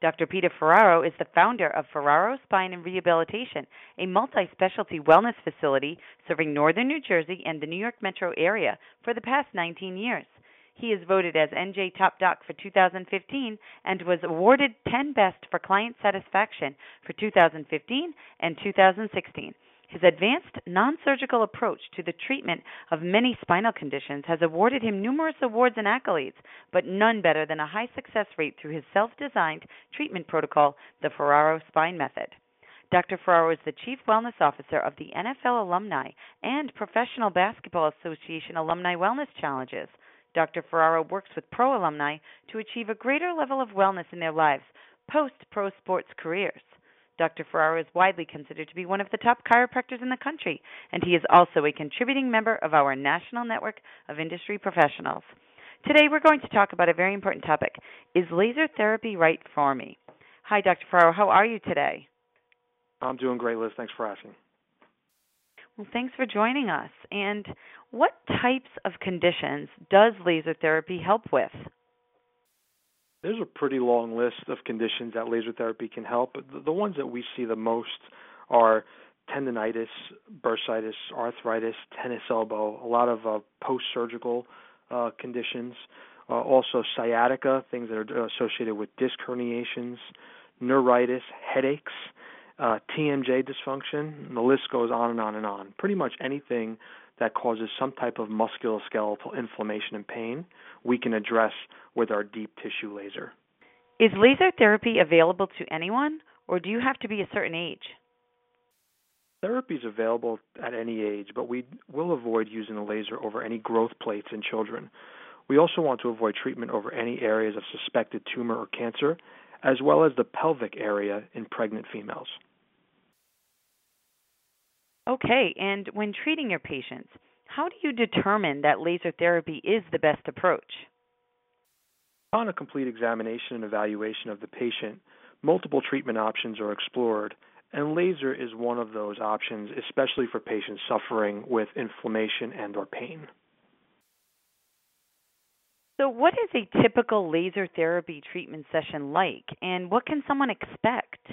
Dr. Peter Ferraro is the founder of Ferraro Spine and Rehabilitation, a multi specialty wellness facility serving northern New Jersey and the New York metro area for the past 19 years. He is voted as NJ Top Doc for 2015 and was awarded 10 Best for Client Satisfaction for 2015 and 2016. His advanced non surgical approach to the treatment of many spinal conditions has awarded him numerous awards and accolades, but none better than a high success rate through his self designed treatment protocol, the Ferraro Spine Method. Dr. Ferraro is the Chief Wellness Officer of the NFL Alumni and Professional Basketball Association Alumni Wellness Challenges. Dr. Ferraro works with pro alumni to achieve a greater level of wellness in their lives post pro sports careers. Dr. Ferraro is widely considered to be one of the top chiropractors in the country, and he is also a contributing member of our national network of industry professionals. Today, we're going to talk about a very important topic Is laser therapy right for me? Hi, Dr. Ferraro. How are you today? I'm doing great, Liz. Thanks for asking. Well, thanks for joining us. And what types of conditions does laser therapy help with? There's a pretty long list of conditions that laser therapy can help. But the ones that we see the most are tendonitis, bursitis, arthritis, tennis elbow, a lot of uh, post-surgical uh, conditions, uh, also sciatica, things that are associated with disc herniations, neuritis, headaches, uh, TMJ dysfunction, and the list goes on and on and on. Pretty much anything that causes some type of musculoskeletal inflammation and pain, we can address with our deep tissue laser. Is laser therapy available to anyone, or do you have to be a certain age? Therapy is available at any age, but we will avoid using a laser over any growth plates in children. We also want to avoid treatment over any areas of suspected tumor or cancer, as well as the pelvic area in pregnant females. Okay, and when treating your patients, how do you determine that laser therapy is the best approach? On a complete examination and evaluation of the patient, multiple treatment options are explored, and laser is one of those options, especially for patients suffering with inflammation and or pain. So, what is a typical laser therapy treatment session like, and what can someone expect?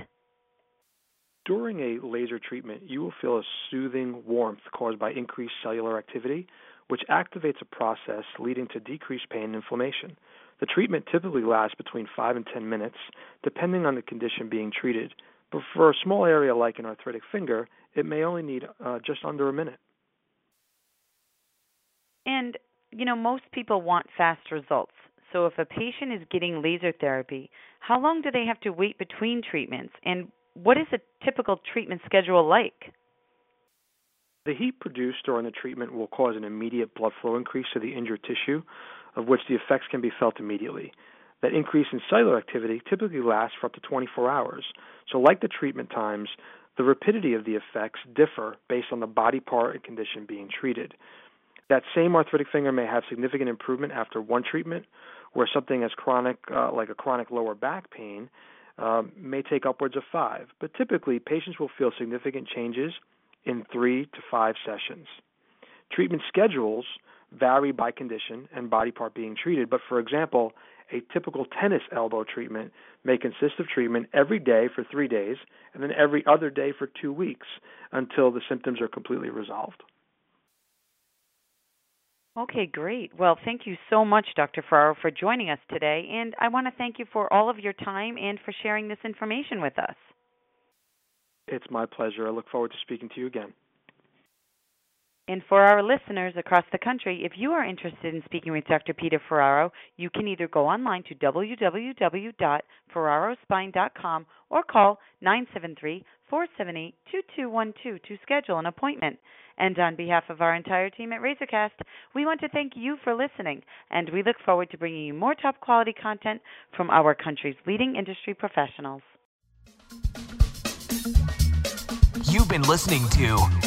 During a laser treatment, you will feel a soothing warmth caused by increased cellular activity, which activates a process leading to decreased pain and inflammation. The treatment typically lasts between 5 and 10 minutes, depending on the condition being treated, but for a small area like an arthritic finger, it may only need uh, just under a minute. And, you know, most people want fast results. So if a patient is getting laser therapy, how long do they have to wait between treatments? And what is a typical treatment schedule like? The heat produced during the treatment will cause an immediate blood flow increase to the injured tissue, of which the effects can be felt immediately. That increase in cellular activity typically lasts for up to 24 hours. So, like the treatment times, the rapidity of the effects differ based on the body part and condition being treated. That same arthritic finger may have significant improvement after one treatment, where something as chronic, uh, like a chronic lower back pain, um, may take upwards of five, but typically patients will feel significant changes in three to five sessions. Treatment schedules vary by condition and body part being treated, but for example, a typical tennis elbow treatment may consist of treatment every day for three days and then every other day for two weeks until the symptoms are completely resolved. Okay, great. Well, thank you so much, Dr. Ferraro, for joining us today. And I want to thank you for all of your time and for sharing this information with us. It's my pleasure. I look forward to speaking to you again. And for our listeners across the country, if you are interested in speaking with Dr. Peter Ferraro, you can either go online to www.ferrarospine.com or call 973 478 2212 to schedule an appointment. And on behalf of our entire team at Razorcast, we want to thank you for listening, and we look forward to bringing you more top quality content from our country's leading industry professionals. You've been listening to